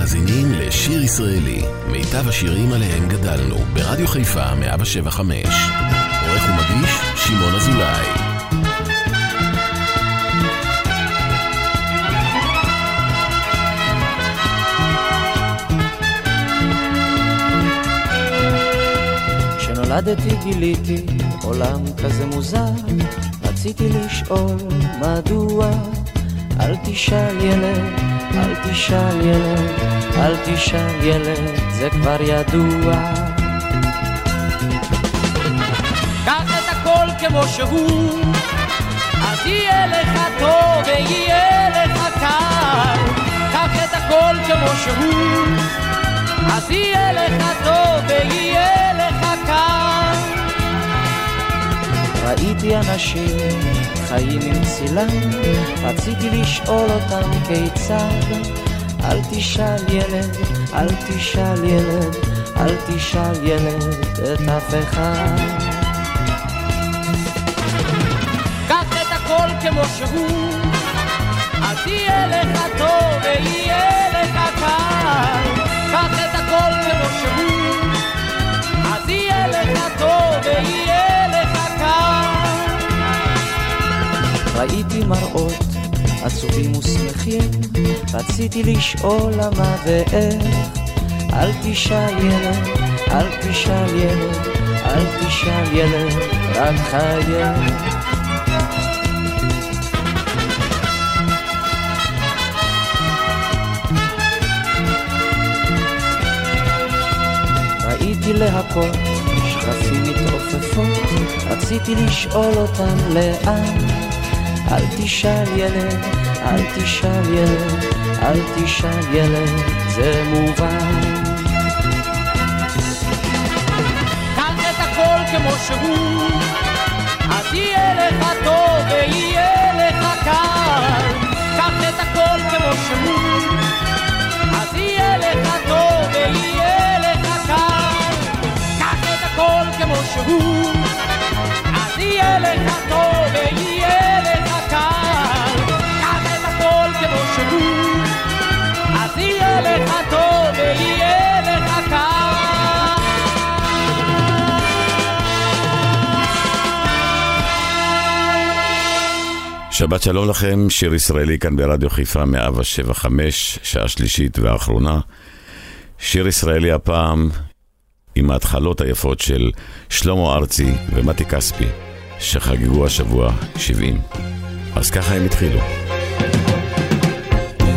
מאזינים לשיר ישראלי, מיטב השירים עליהם גדלנו, ברדיו חיפה 175. עורך ומגיש, שמעון אזולאי. כשנולדתי גיליתי עולם כזה מוזר, רציתי לשאול מדוע אל תשאל ילד, אל תשאל ילד, אל תשאל ילד, זה כבר ידוע. קח את הכל כמו שהוא, אז יהיה לך טוב ויהיה לך קל. קח את הכל כמו שהוא, אז יהיה לך טוב ויהיה לך קל. ראיתי אנשים חיים עם צילם, רציתי לשאול אותם כיצד. אל תשאל ילד, אל תשאל ילד, אל תשאל ילד את אף אחד. קח את הכל כמו שהוא, אז יהיה לך ראיתי מראות עצובים ושמחים, רציתי לשאול למה ואיך. אל תשאל ילד, אל תשאל ילד, אל תשאל ילד, רק חייב. ראיתי להכות, שכפים מתעופפות, רציתי לשאול אותם לאן. אל תשאל ילד, אל תשאל ילד, אל תשאל ילד, זה מובן. כמו שהוא, אז יהיה לך טוב ויהיה לך קל. קח את הכל כמו שהוא, אז יהיה לך טוב ויהיה לך קל. קח את הכל כמו שהוא, אז יהיה לך טוב שבת שלום לכם, שיר ישראלי כאן ברדיו חיפה 175, שעה שלישית ואחרונה. שיר ישראלי הפעם עם ההתחלות היפות של שלמה ארצי ומתי כספי, שחגגו השבוע 70. אז ככה הם התחילו.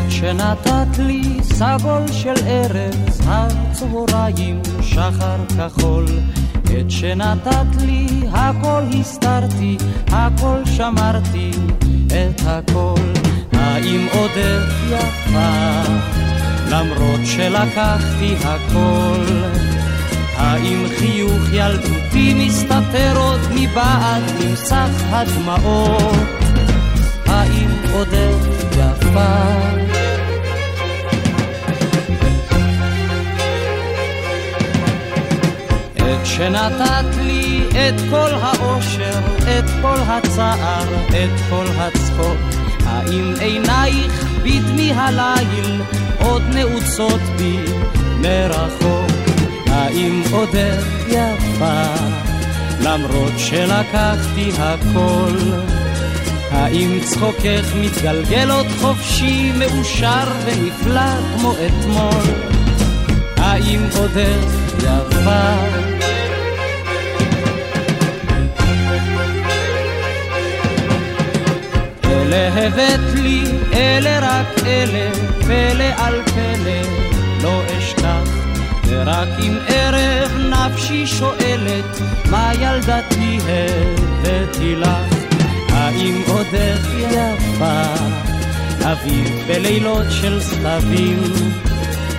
שנתת לי סגול של ארץ הצהריים שחר כחול את שנתת לי הכל הסתרתי הכל שמרתי את הכל. האם עודך יפה? למרות שלקחתי הכל. האם חיוך ילדותי מסתתר עוד מבעד נמסך הדמעות? האם עודך יפה את שנתת לי את כל האושר, את כל הצער, את כל הצחוק. האם עינייך בדמי הליל עוד נעוצות בי מרחוק? האם עודך יפה למרות שלקחתי הכל? האם צחוקך מתגלגל עוד חופשי, מאושר ונפלא כמו אתמול? האם עודך יפה? אלה הבאת לי, אלה רק אלה, פלא על פלא, לא אשכח. ורק אם ערב נפשי שואלת, מה ילדתי הבאתי לך? האם עודך יפה, אביב בלילות של סתבים?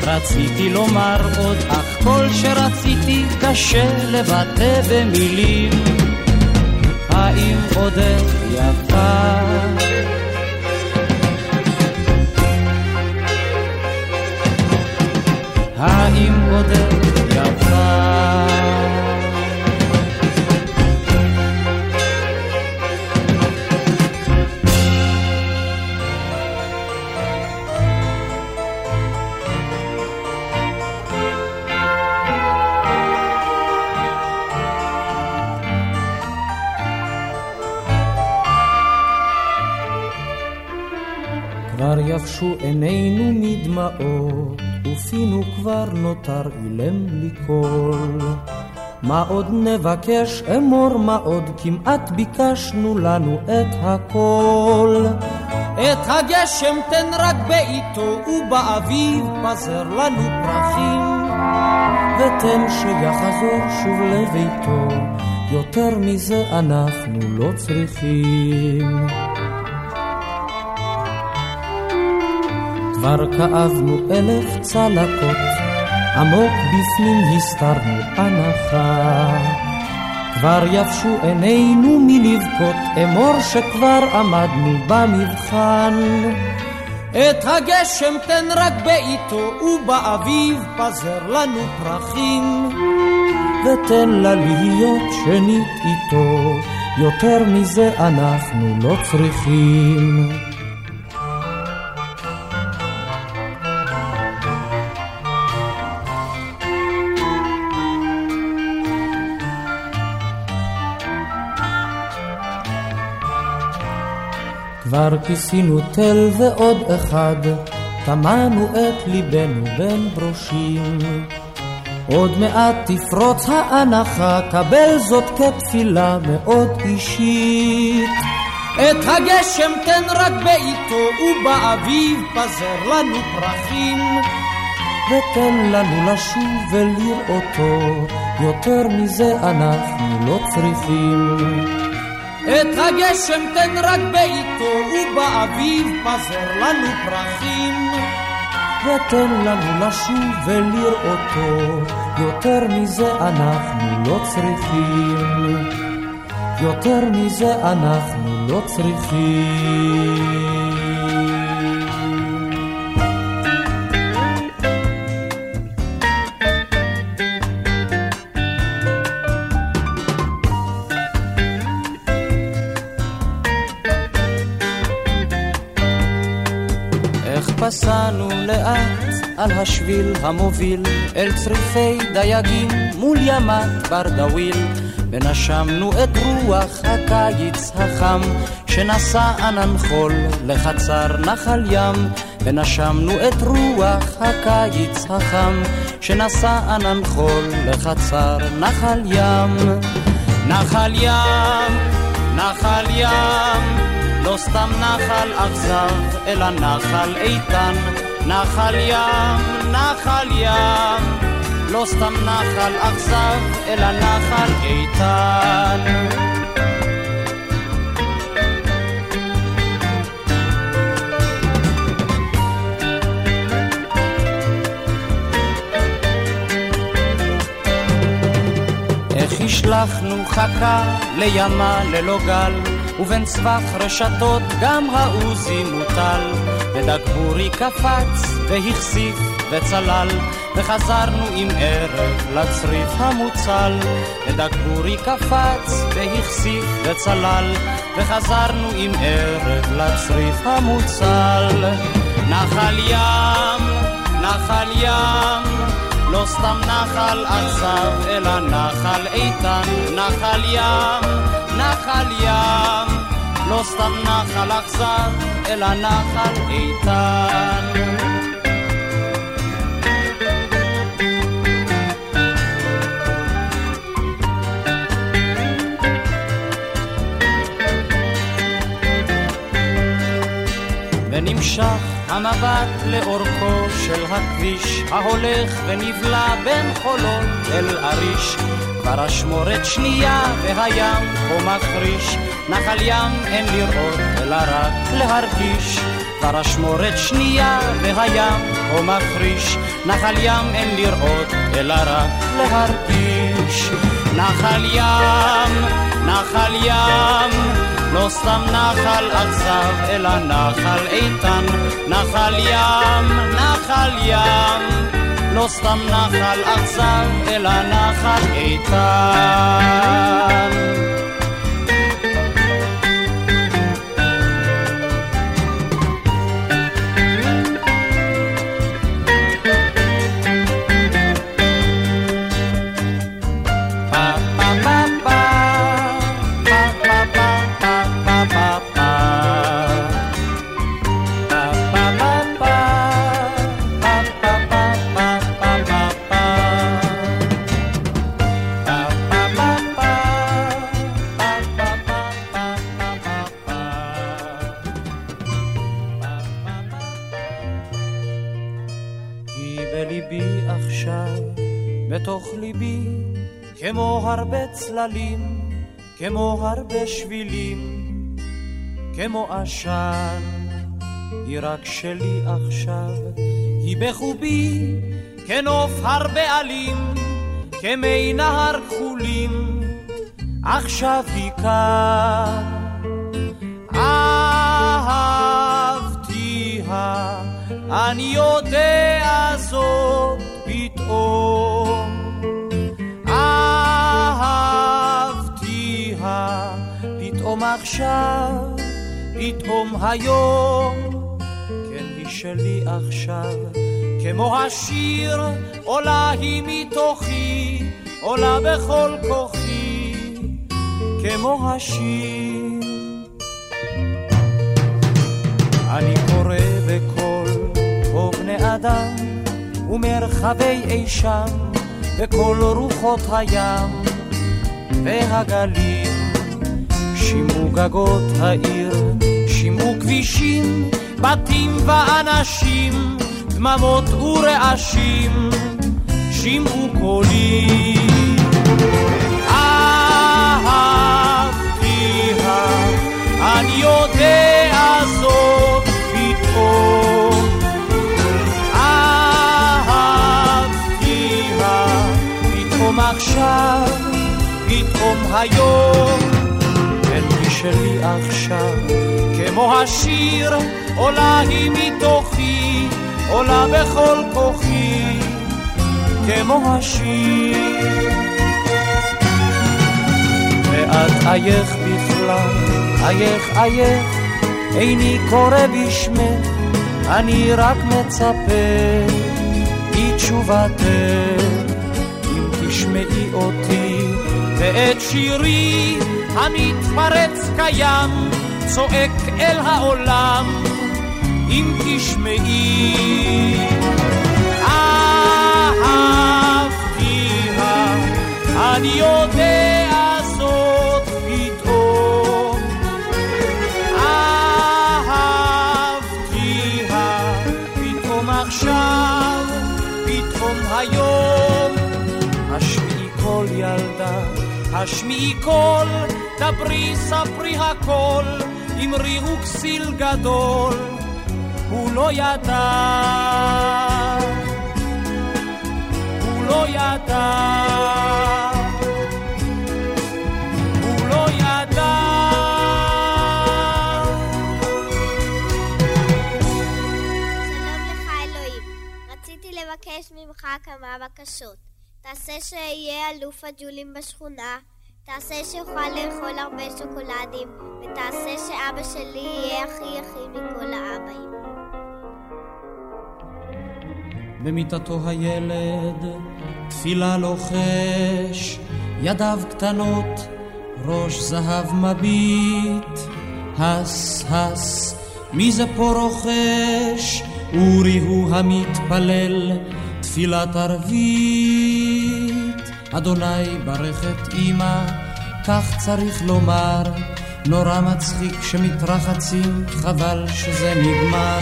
רציתי לומר עוד, אך כל שרציתי קשה לבטא במילים. האם עודך יפה? האם עוד יפה? כבר יבשו עינינו מדמעות ופינו כבר נותר אילם לי קול. מה עוד נבקש אמור מה עוד כמעט ביקשנו לנו את הכל. את הגשם תן רק בעיתו ובאביב פזר לנו פרחים. ותן שיחזור שוב לביתו, יותר מזה אנחנו לא צריכים. כבר כאבנו אלף צלקות, עמוק בפנים הסתרנו הנחה. כבר יבשו עינינו מלבכות, אמור שכבר עמדנו במבחן. את הגשם תן רק בעיתו, ובאביב פזר לנו פרחים. ותן לה להיות שנית איתו, יותר מזה אנחנו לא צריכים. כבר כיסינו תל ועוד אחד, טמנו את ליבנו בין ברושים. עוד מעט תפרוץ האנחה, קבל זאת כתפילה מאוד אישית. את הגשם תן רק בעיתו, ובאביב פזר לנו פרחים. ותן לנו לשוב ולראותו, יותר מזה אנחנו לא צריכים. את הגשם תן רק בעיתו, ובאביב פזר לנו פרחים. ותן לנו לשוב ולראותו, יותר מזה אנחנו לא צריכים. יותר מזה אנחנו לא צריכים. פסענו לאט על השביל המוביל אל צריפי דייגים מול ימת ברדוויל. ונשמנו את רוח הקיץ החם שנשא ענן חול לחצר נחל ים. ונשמנו את רוח הקיץ החם שנשא ענן חול לחצר נחל ים. נחל ים, נחל ים לא סתם נחל אכזב, אלא נחל איתן, נחל ים, נחל ים. לא סתם נחל אכזב, אלא נחל איתן. איך השלכנו חכה לימה ללא גל ובין סבך רשתות גם העוזי מוטל, ודגבורי קפץ והכסיף וצלל, וחזרנו עם ערב לצריף המוצל. ודגבורי קפץ והכסיף וצלל, וחזרנו עם ערב לצריף המוצל. נחל ים, נחל ים, לא סתם נחל אכזב, אלא נחל איתן, נחל ים. נחל ים, לא סתם נחל אכזר, אלא נחל איתן. ונמשך המבט לאורכו של הכביש ההולך ונבלע בין חולות אל עריש כבר אשמורת שנייה והים כה מחריש, נחל ים אין לראות אלא רק להרגיש. כבר אשמורת שנייה והים כה מחריש, נחל ים אין לראות אלא רק להרגיש. נחל ים, נחל ים, לא סתם נחל אכזב, אלא נחל איתן, נחל ים, נחל ים. לא סתם נחל אכזר, אלא נחל איתן. צללים, כמו הרבה שבילים, כמו עשן. היא רק שלי עכשיו, היא בחובי, כנוף הרבה עלים, כמי נהר כחולים, עכשיו היא כאן. אהבתיה, אני יודע זאת פתאום. עכשיו, פתאום היום, כן היא שלי עכשיו, כמו השיר עולה היא מתוכי, עולה בכל כוחי, כמו השיר. אני קורא בקול כה בני אדם ומרחבי אי שם בכל רוחות הים והגלים שימו גגות העיר, שימו כבישים, בתים ואנשים, דממות ורעשים, שימעו קולים. אהבתיה, אני יודע זאת פתאום. אהבתיה, פתאום עכשיו, פתאום היום. היא שלי עכשיו, כמו השיר, עולה היא מתוכי, עולה בכל כוחי, כמו השיר. ואת אייך בכלל, אייך אייך, איני קורא בשמך, אני רק מצפה לתשובתך, אם תשמעי אותי ואת שירי המתפרץ קיים, צועק אל העולם, אם תשמעי. אהבתיה, אני יודע זאת פתאום. אהבתיה, פתאום עכשיו, פתאום היום. השמיעי קול ילדה, השמיעי קול, דברי ספרי הכל, אמרי הוא כסיל גדול, הוא לא ידע. הוא לא ידע. הוא לא ידע. לבקש ממך כמה בקשות. תעשה שאהיה אלוף הג'ולים בשכונה, תעשה שאוכל לאכול הרבה שוקולדים, ותעשה שאבא שלי יהיה הכי הכי מכל האבאים. במיטתו הילד, תפילה לוחש, ידיו קטנות, ראש זהב מביט, הס הס, מי זה פה רוחש? אורי הוא המתפלל, תפילת ערבית. אדוני ברך את אמא, כך צריך לומר, נורא מצחיק שמתרחצים, חבל שזה נגמר.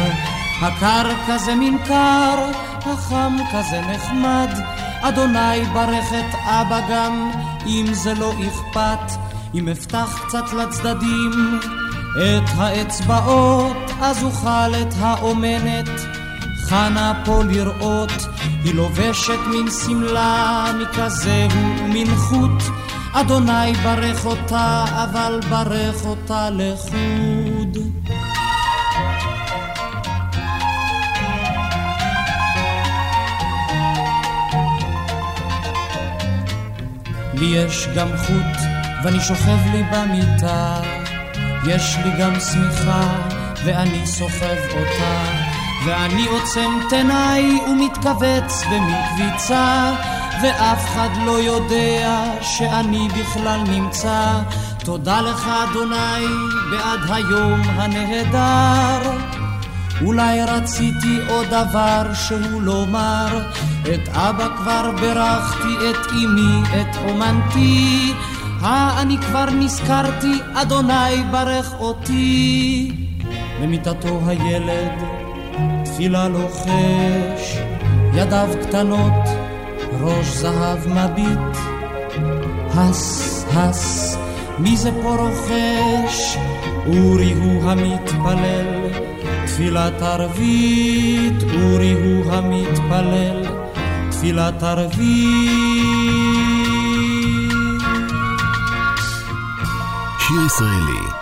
הקר כזה מין קר, החם כזה נחמד, אדוני ברך את אבא גם, אם זה לא אכפת, אם אפתח קצת לצדדים את האצבעות, אז אוכל את האומנת. חנה פה לראות, היא לובשת מין שמלה מכזה ומין חוט. אדוני ברך אותה, אבל ברך אותה לחוד. לי יש גם חוט, ואני שוכב לי במיטה. יש לי גם שמיכה, ואני סוחב אותה. ואני עוצם את עיניי ומתכווץ במקביצה, ואף אחד לא יודע שאני בכלל נמצא. תודה לך, אדוני, בעד היום הנהדר. אולי רציתי עוד דבר שהוא לומר, את אבא כבר ברכתי, את אמי, את אומנתי, האני כבר נזכרתי, אדוני ברך אותי. במיטתו הילד, תפילה לוחש, ידיו קטנות, ראש זהב מביט, הס, הס, מי זה פה רוכש? אורי הוא המתפלל, תפילת ערבית, אורי הוא המתפלל, תפילת ערבית. שיר ישראלי,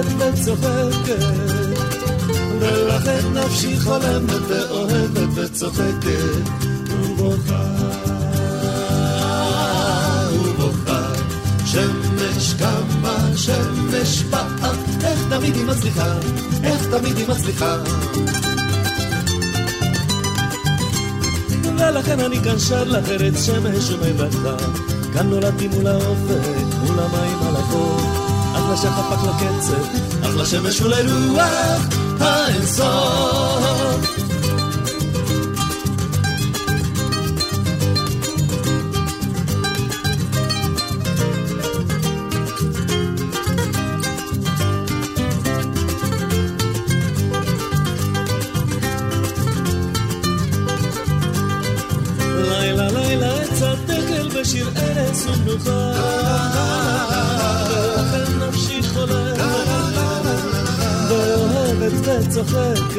ואוהבת וצוחקת. ולכן נפשי חולמת ואוהבת וצוחקת. ובוכה. ובוכה. שמש קמה, שמש באה, איך תמיד היא מצליחה, איך תמיד היא מצליחה? ולכן אני כאן שר לך ארץ שמש ומברכה כאן נולדתי מול האופק, מול המים על החור לשחף אך לקצב, אך לשמש ולרוח האינסוף.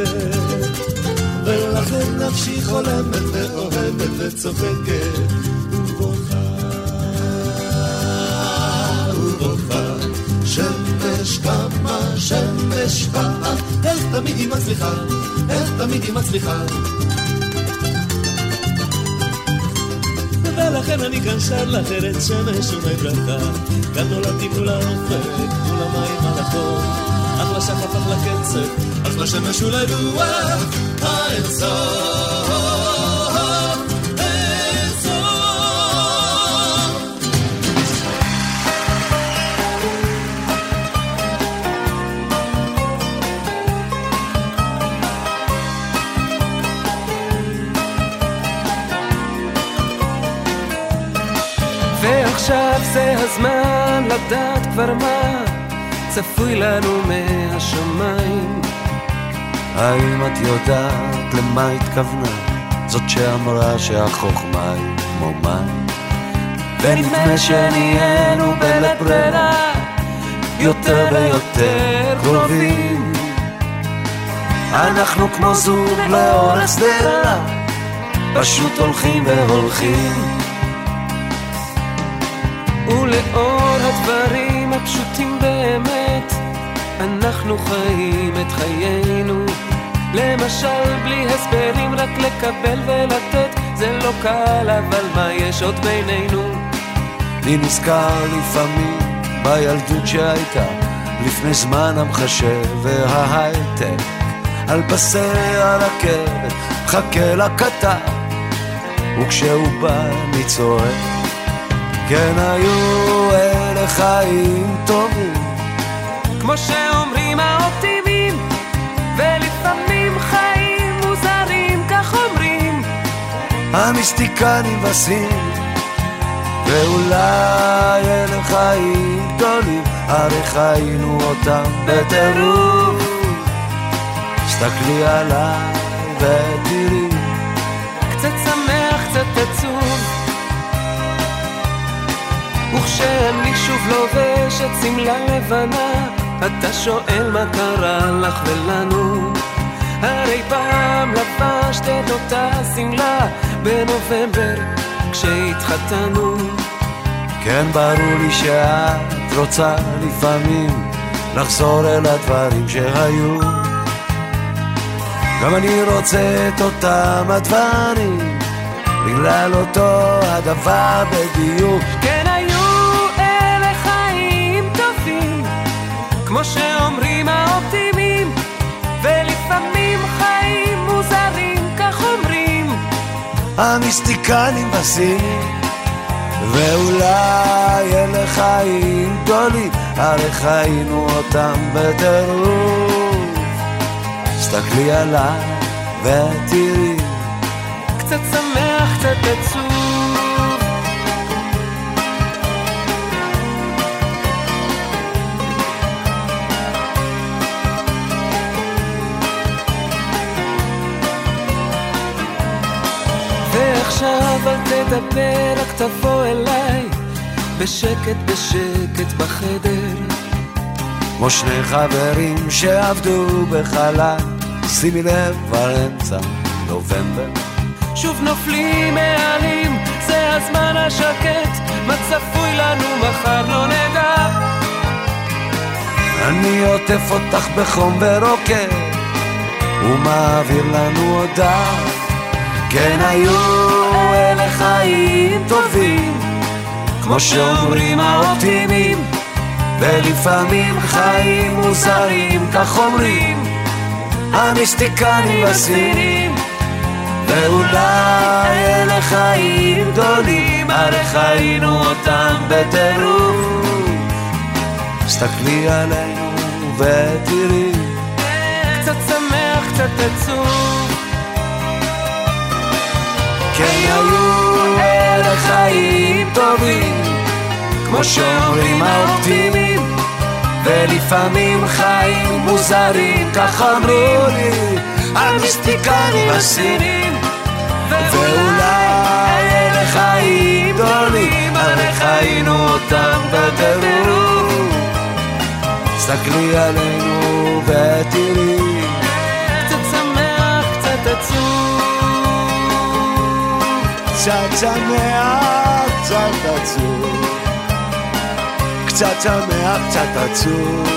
וצוחקת ולכן נפשי חולמת ואוהבת וצוחקת. ובוכה ובוכה. שמש קמה שמש באה. איך תמיד היא מצליחה איך תמיד היא מצליחה. ולכן אני כאן שר לך ארץ שמש ומברכה כאן נולדתי מול האופק מול המים על החור אך לשחף, אך לקצב, אך לשמש ולרוח, האינסוף. ועכשיו זה הזמן לדעת כבר מה צפוי לנו מהשמיים. האם את יודעת למה התכוונה? זאת שאמרה שהחוכמה היא כמו מים. ונדמה שנהיינו בלית ברירה, יותר ויותר קרובים. אנחנו כמו זוג לאור שדרה, פשוט הולכים והולכים. ולאור הדברים הפשוטים באמת, אנחנו חיים את חיינו. למשל, בלי הסברים, רק לקבל ולתת, זה לא קל, אבל מה יש עוד בינינו? אני נזכר לפעמים בילדות שהייתה, לפני זמן המחשב וההייטק, על פסי הרכבת, מחכה לקטר, וכשהוא בא אני צועק. כן היו אלה חיים טובים כמו שאומרים האופטימים המיסטיקנים בסין ואולי אלה חיים גדולים הרי חיינו אותם בטירוף סתכלי עליי ותראי קצת שמח, קצת עצוב. וכשאני שוב לובש את שמלה לבנה, אתה שואל מה קרה לך ולנו. הרי פעם לבשת את אותה שמלה בנובמבר כשהתחתנו. כן, ברור לי שאת רוצה לפעמים לחזור אל הדברים שהיו. גם אני רוצה את אותם הדברים, בגלל אותו הדבר בדיוק. כן, היו אלה חיים טובים, כמו שאומרים האופטימים, ולפעמים חיים המיסטיקנים בסין, ואולי אלה חיים גדולים, הרי חיינו אותם בטירוף. תסתכלי עליי ותראי קצת שמח, קצת עצוב ועכשיו אל תדבר, רק תבוא אליי בשקט בשקט בחדר כמו שני חברים שעבדו בחלל, שימי לב כבר אמצע נובמבר. שוב נופלים מעלים, זה הזמן השקט, מה צפוי לנו מחר לא נדע. אני עוטף אותך בחום ורוקד, ומעביר לנו הודעה. כן היו אלה חיים טובים, כמו שאומרים האופטימים. ולפעמים חיים מוזרים, כך אומרים המיסטיקנים הסינים ואולי אלה חיים גדולים, הרי חיינו אותם בטירוף. תסתכלי עלינו ותראי. קצת שמח, קצת עצוב כן היו אלה חיים טובים כמו שאומרים האופטימים ולפעמים חיים מוזרים, כך אמרו לי המיסטיקנים הסינים. ואולי אלה חיים גדולים, הרי חיינו אותם בטירוף. תסתכלי עלינו ותראי קצת שמח, קצת עצוב קצת שמח, קצת עצוב.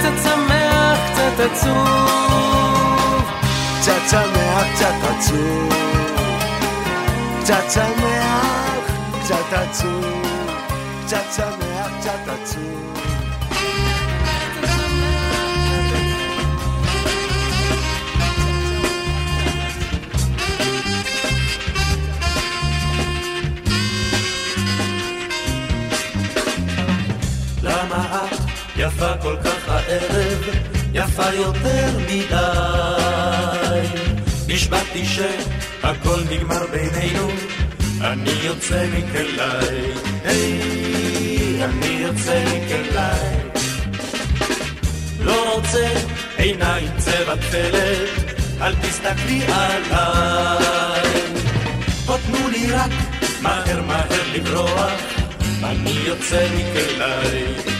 קצת שמח, קצת עצוב. קצת שמח, קצת עצוב. קצת שמח, קצת עצוב. קצת שמח, קצת עצוב. יפה כל כך הערב, יפה יותר מדי. נשבעתי שהכל נגמר בינינו, אני יוצא מכלי, היי, אני יוצא מכלי. לא רוצה עיניים צבע תפלת, אל תסתכלי עליי. או תנו לי רק מהר מהר לברוח, אני יוצא מכלי,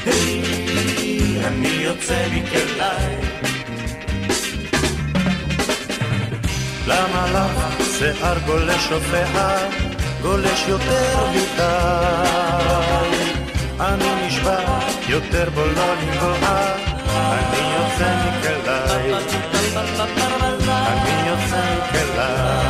היי. אני יוצא מכלי. למה לך שיער גולש הופע, גולש יותר מדי? אני נשבע יותר בו לא לנגוע, אני יוצא מכלי. אני יוצא מכלי.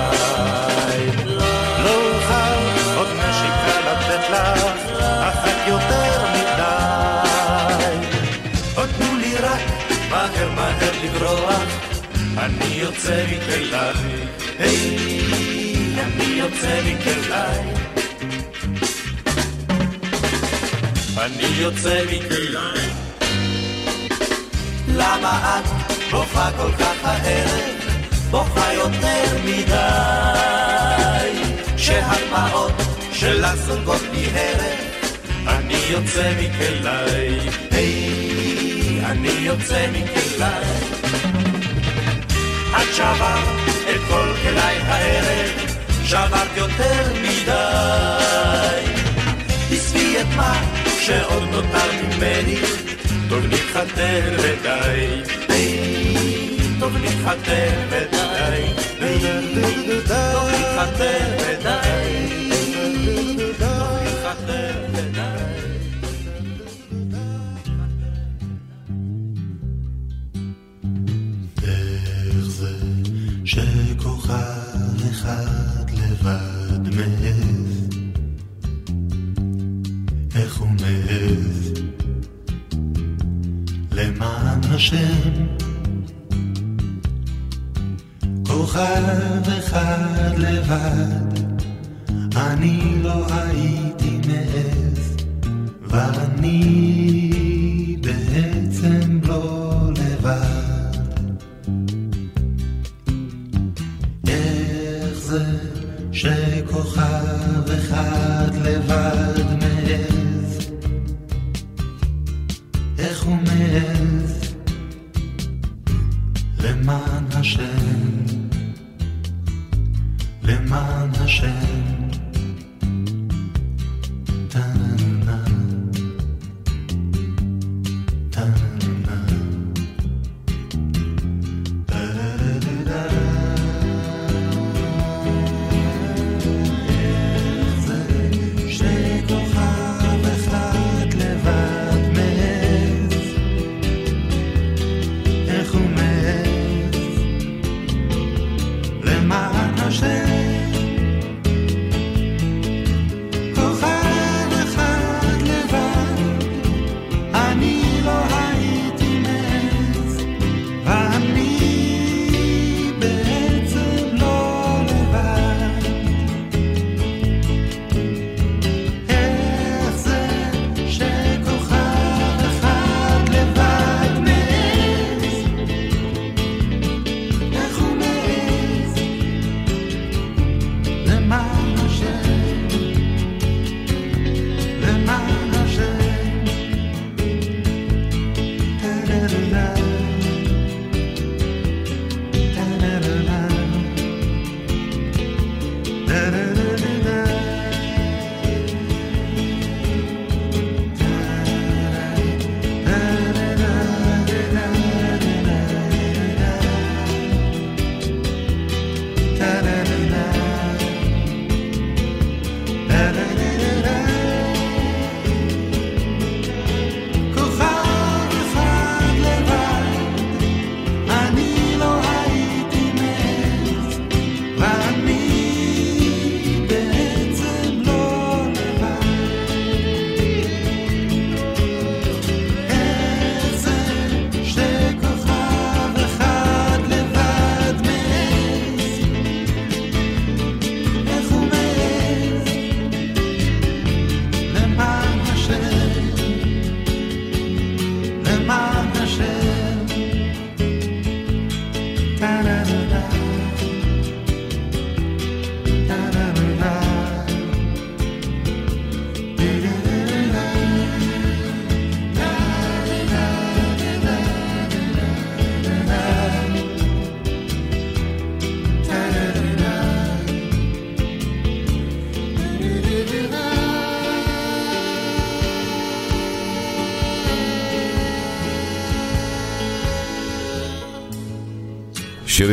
יוצא מכלי, היי, אני יוצא מכלי. אני יוצא מכלי. למה את בוכה כל כך הערב, בוכה יותר מדי, שהדמעות שלך זולגות מהרב, אני יוצא מכלי, היי, אני יוצא מכלי. את שברת את כל כליי הערב, שברת יותר מדי. תשבי את מה שעוד נותר ממני, טוב להתחתן ודי. טוב להתחתן ודי. טוב להתחתן ודי. טוב להתחתן ודי. השם. כוכב אחד לבד, אני לא הייתי מעז, ואני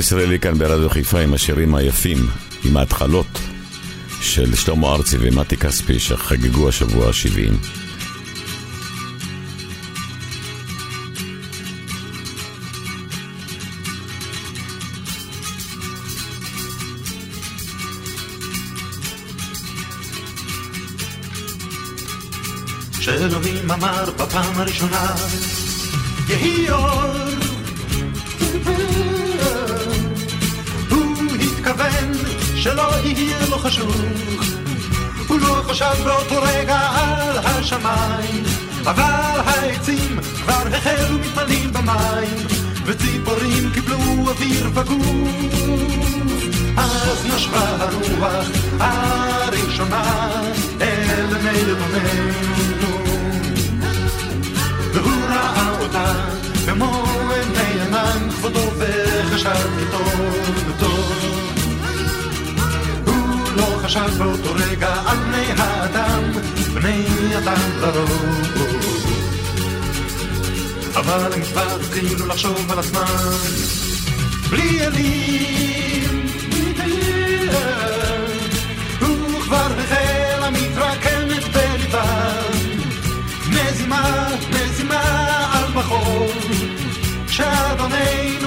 שיר ישראלי כאן ברדיו חיפה עם השירים היפים, עם ההתחלות של שלמה ארצי ומתי כספי שחגגו השבוע ה-70. שאלוהים אמר בפעם הראשונה וטוב וטוב. הוא לא חשב באותו רגע על בני האדם, בני אדם לרוב. אבל הם כבר התחילו לחשוב על עצמם, בלי אלים, הוא כבר החלה מתרקמת בליבם, מזימה, מזימה על בחור, שאדוננו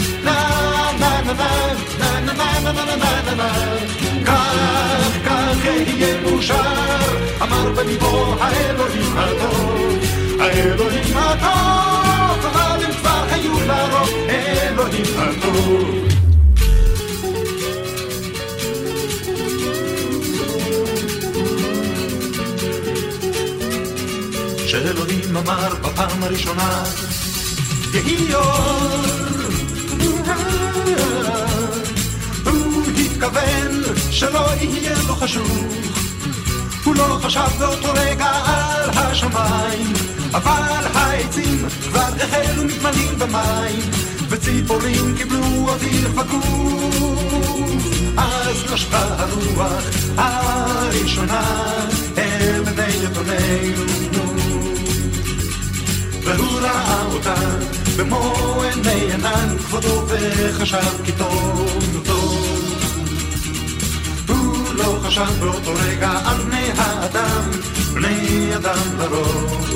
כך, כך יהיה מאושר, אמר בליבו האלוהים הטוב, האלוהים הטוב, אבל הם כבר היו לרוב, אלוהים הטוב. שאלוהים אמר בפעם הראשונה, יהי אור הוא התכוון שלא יהיה לו חשוך הוא לא חשב באותו רגע על השמיים אבל העצים כבר החלו מתמלאים במים וציפורים קיבלו אוויר פגוף. אז נשבה הרוח הראשונה אל בני יתומנו והוא ראה אותה במו עיני ענן כבודו וחשב כי טוב טוב. הוא לא חשב באותו רגע על בני האדם, בני אדם לרוב.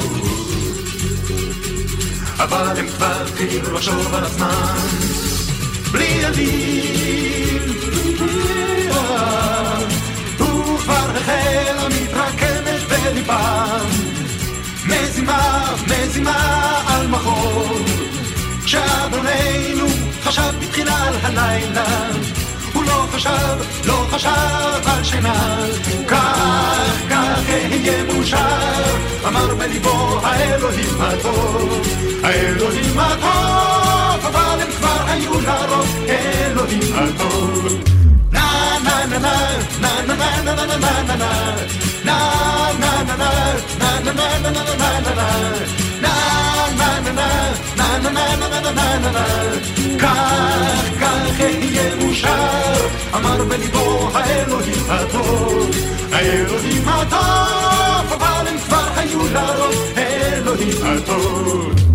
אבל הם כבר התחילו לחשוב על עצמם בלי ידים הוא כבר החל המתרקמת בליבם. מזימה, מזימה על מחור כשאדוננו חשב בתחילה על הלילה הוא לא חשב, לא חשב על שינה כך, כך אהיה מאושר אמר בליבו האלוהים הטוב האלוהים הטוב אבל הם כבר היו לרוב אלוהים הטוב na na na na na na na na na na na na na na na כך, כך יהיה מאושר, אמר בליבו האלוהים הטוב, האלוהים הטוב, אבל הם כבר היו לרוב, האלוהים הטוב.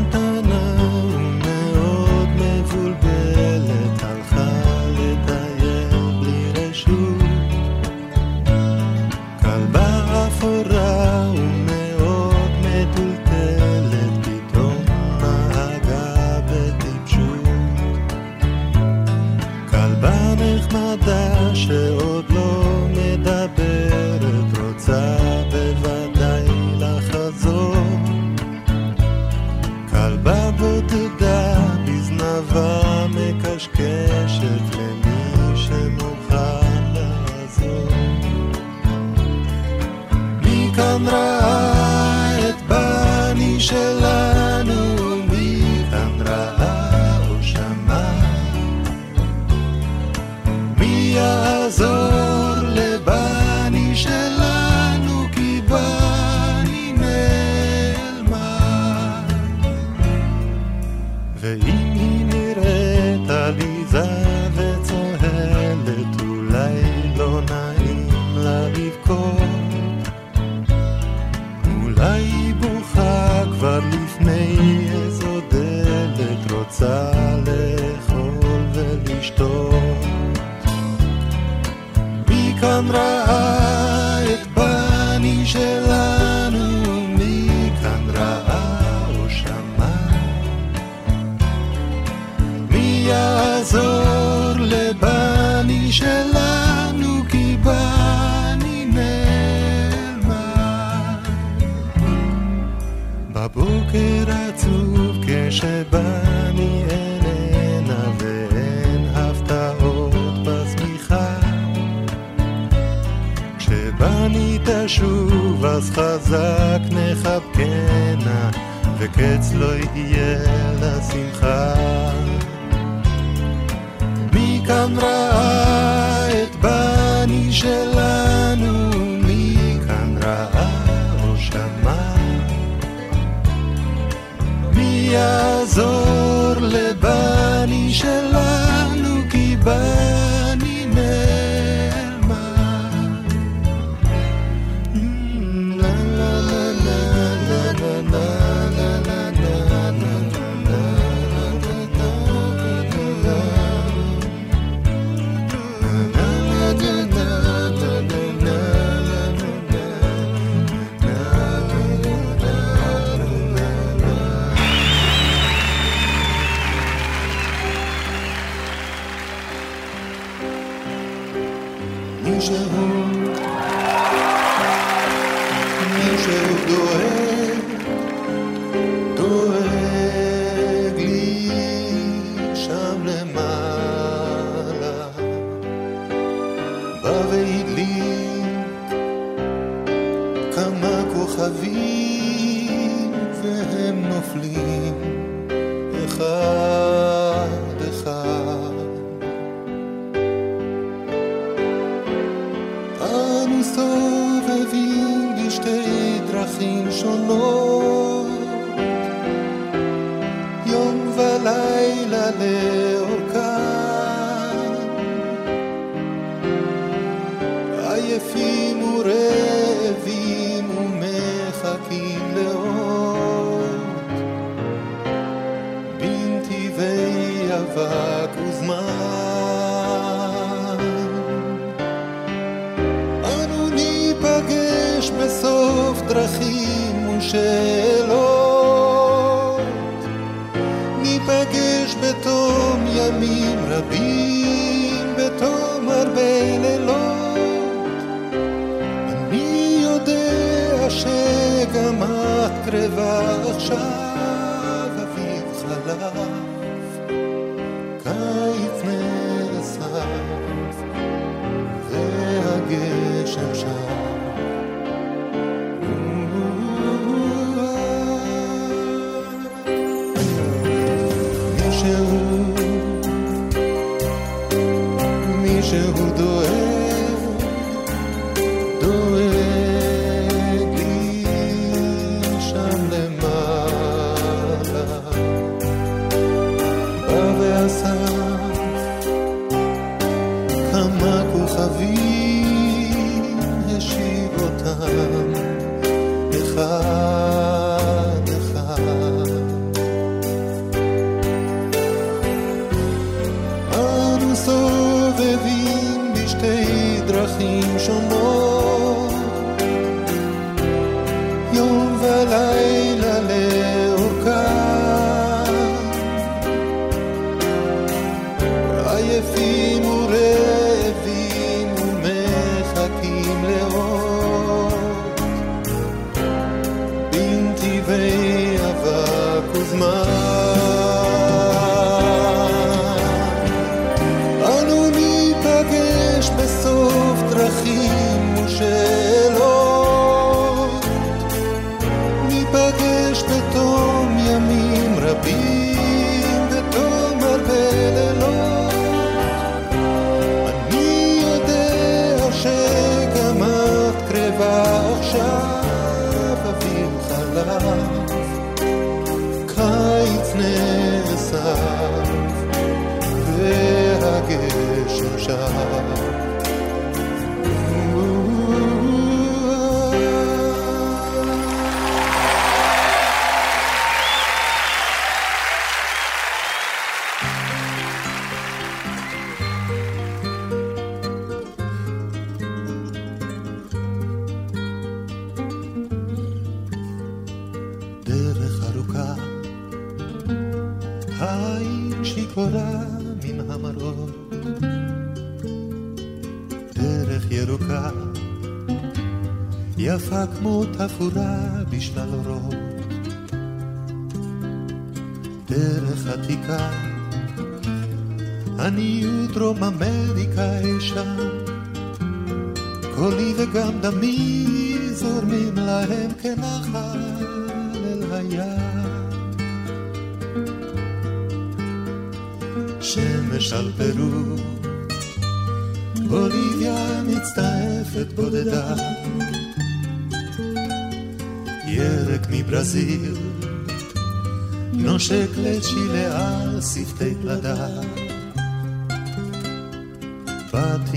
azul. וגם הקרבה עכשיו אביב חלף, קיץ נאסף והגשם שם חפורה בשלל אורות. דרך עתיקה, אני ודרום אמריקה אישה, קולי וגם דמי זורמים להם כנחל אל הים. שמש על פרו, בוליביה מצטעפת בודדה. ברזיל. נושק לצ'ילה על שפתי פלדה. בת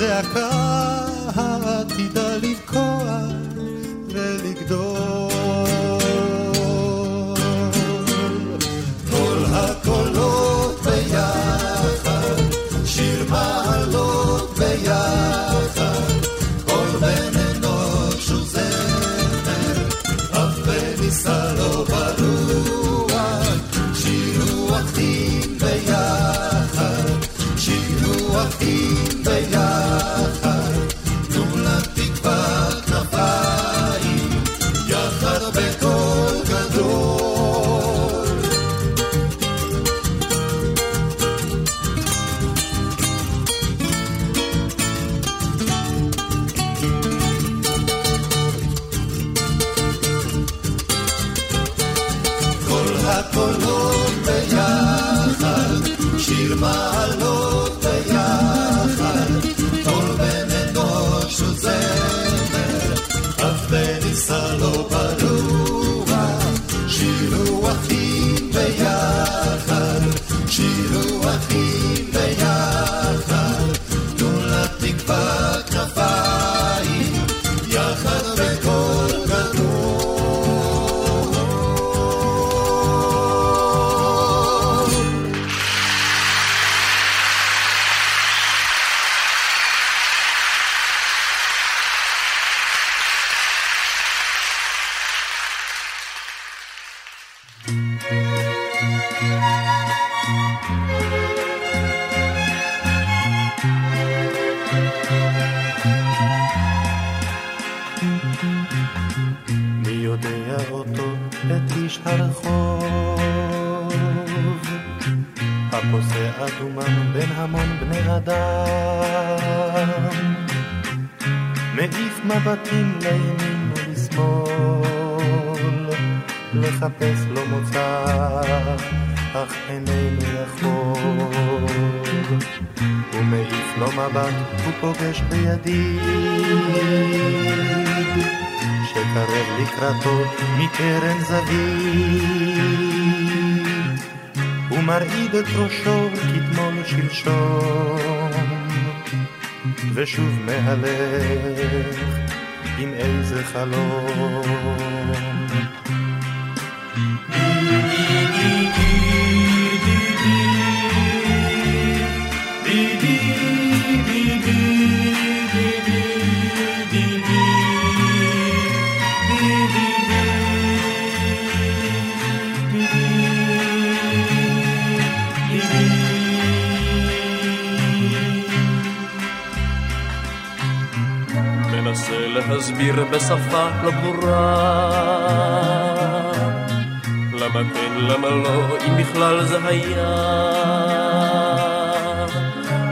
c'est encore הזווית, הוא מרעיד את ראשו כתמול שלשום, ושוב מהלך עם איזה חלום. להסביר בשפה לא ברורה. למה כן, למה לא, אם בכלל זה היה?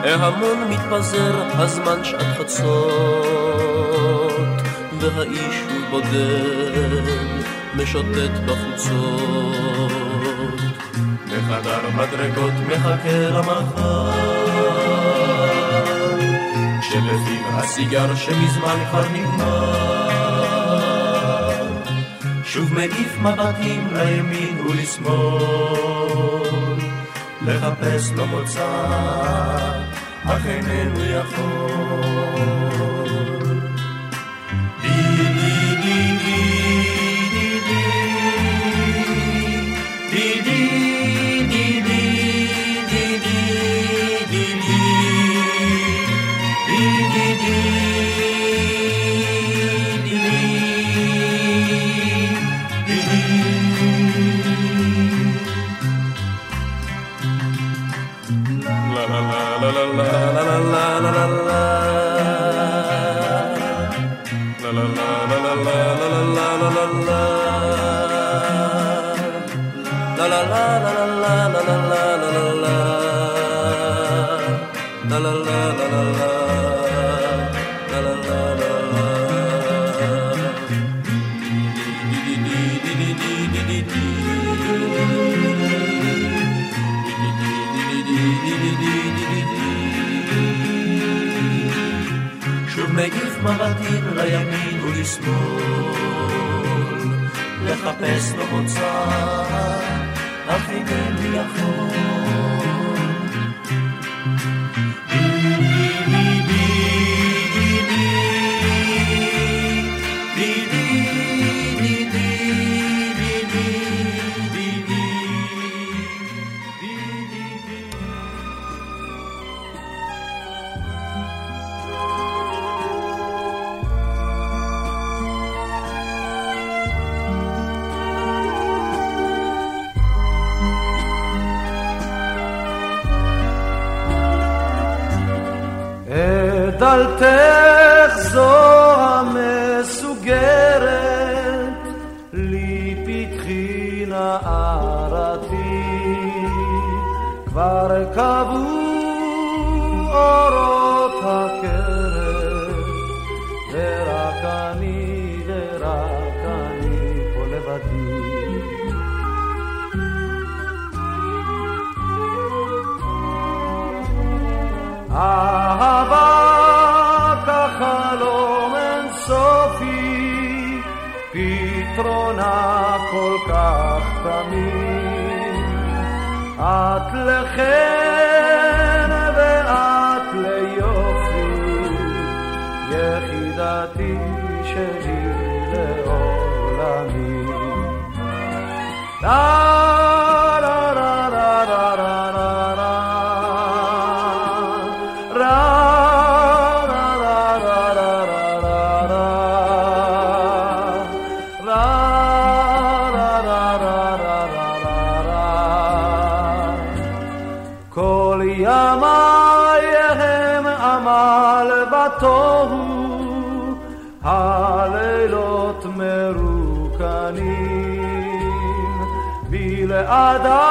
ההמון מתפזר, הזמן שעת חצות והאיש הוא בודד, משוטט בחוצות. בחדר מדרגות מחכה למחר שלפיו הסיגר שמזמן כבר נגמר. שוב מעיף מבטים לימין ולשמאל. לחפש לו מוצא אך איננו יכול מבטים לימין ולשמאל, לחפש לו מוצא, אך אינני יכול. את לחן ואת ליופי, יחידתי שלי לעולמי. da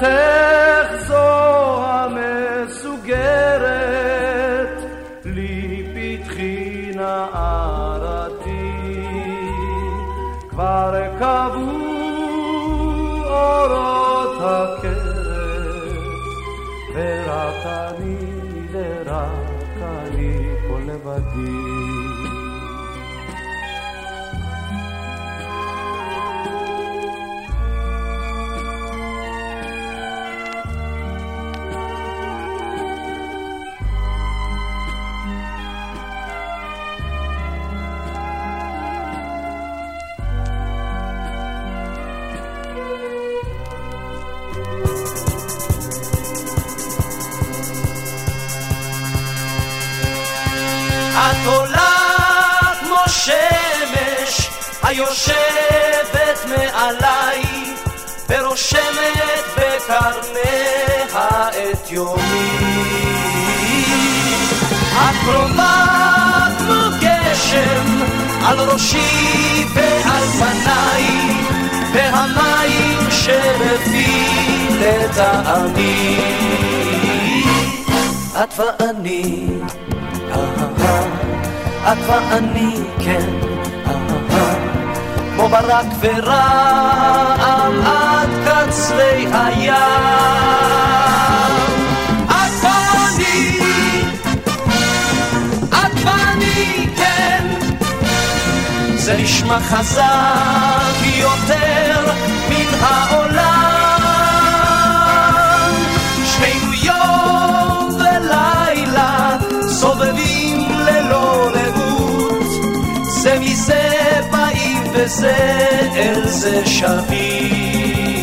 דלתך זו המסוגרת, לי פתחי נערתי, כבר קבעו אורות הכרם, ורק אני ורק אני פה לבדי. שמש היושבת מעליי ורושמת בקרניה את יומי. את קרובה כמו גשם על ראשי ועל פניי והמים שבפי לטעמי. את ואני את ואני כן, כמו ברק ורעם עד קצרי הים. את ואני, את ואני כן, זה נשמע חזק יותר מן העולם. שנינו יום ולילה סובבים ללא רעות, זה מזה וזה אל זה שבים.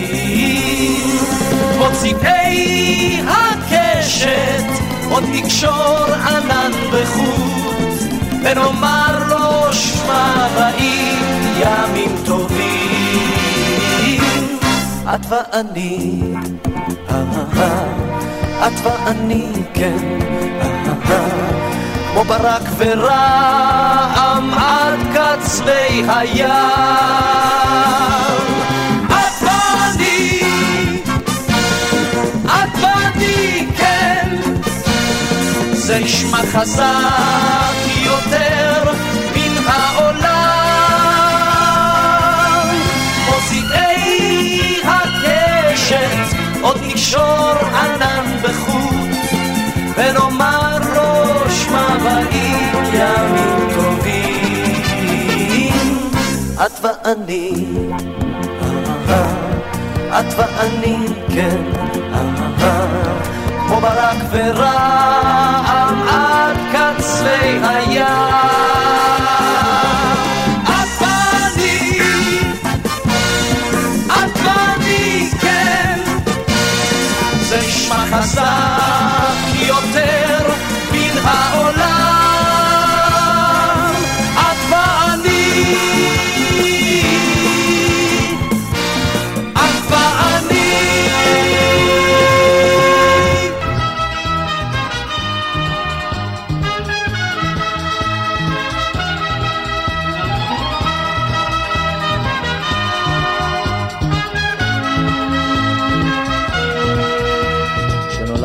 מוציאי הקשת עוד נקשור ענן בחוט, ונאמר לו שמע באים ימים טובים. את ואני, את ואני, כן, כמו ברק ורעם עד קצווי הים. את ואני, את ואני, כן, זה ישמע חזק יותר מן העולם. מוזיאי הקשת עוד נקשור ואני, את ואני, כן, כמו ברק ורעם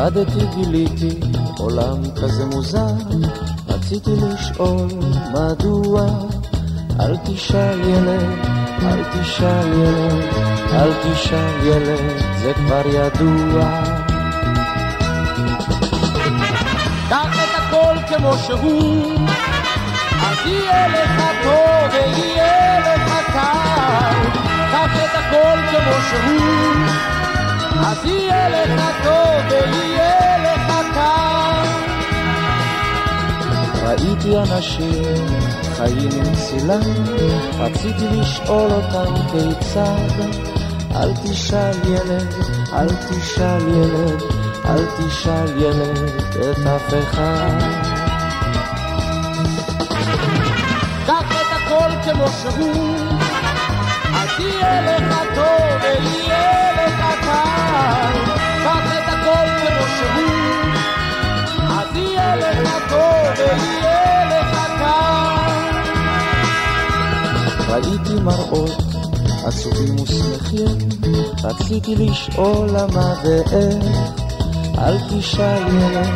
כשנולדתי גיליתי עולם כזה מוזר, רציתי לשאול מדוע. אל תשאל ילד, אל תשאל ילד, אל תשאל ילד, זה כבר ידוע. קח את הכל כמו שהוא, אז יהיה לך טוב ויהיה לך קל. קח את הכל כמו שהוא, אז יהיה לך טוב ויהיה לך קל. ראיתי אנשים חיים עם צילם, רציתי לשאול אותם כיצד. אל תשאל ילד, אל תשאל ילד, אל תשאל ילד את אף אחד. קח את הכל כמו שהוא, אז יהיה לך ראיתי מראות עצובים ושמחים, רציתי לשאול למה ואיך. אל תשאל ילד,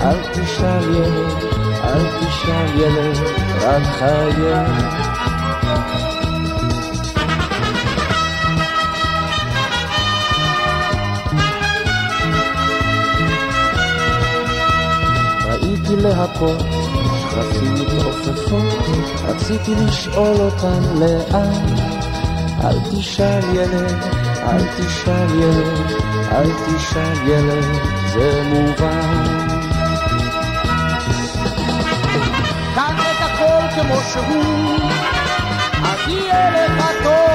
אל תשאל ילד, אל תשאל ילד, רק. ראיתי להכות, שרפים מתעופפות, רציתי לשאול אותן לאן. אל תשאל ילד, אל תשאל ילד, אל תשאל ילד, זה מובן. קח את הכל כמו שהוא, יהיה לך טוב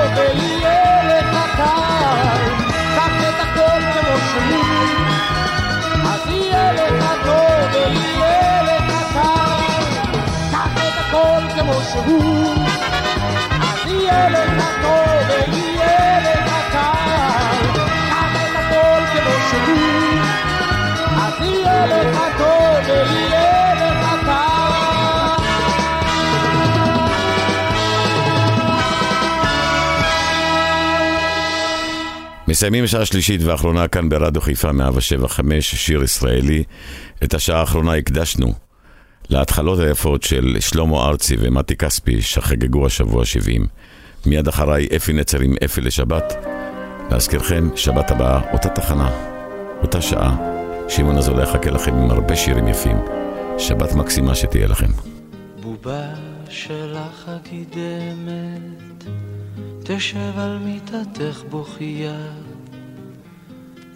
מסיימים שעה שלישית ואחרונה כאן ברדיו חיפה 175, שיר ישראלי. את השעה האחרונה הקדשנו להתחלות היפות של שלמה ארצי ומתי כספי שחגגו השבוע 70. מיד אחריי אפי נצר עם אפי לשבת. להזכירכם, שבת הבאה, אותה תחנה, אותה שעה. שמעון אזולאי יחכה לכם עם הרבה שירים יפים. שבת מקסימה שתהיה לכם. בובה שלך הגידמת, תשב על מיטתך בוכייה,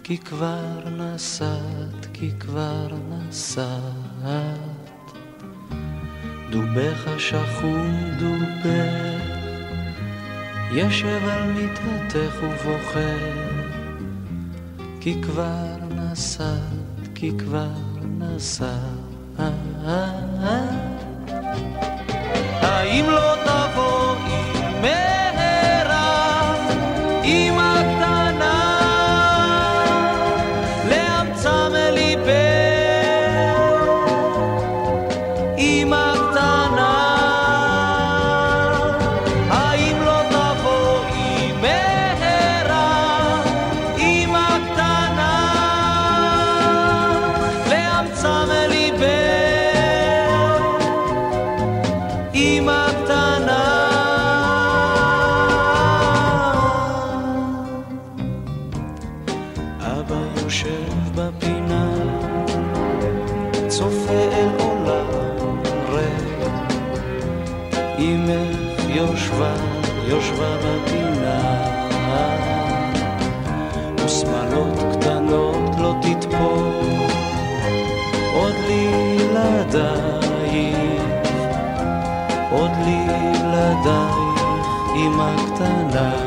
כי כבר נסעת, כי כבר נסעת. דובך שחום דובך, ישב על מיטתך ובוכה, כי כבר נסעת, כי כבר נסעת. האם לא תבואי מהרה, אמא קטנה.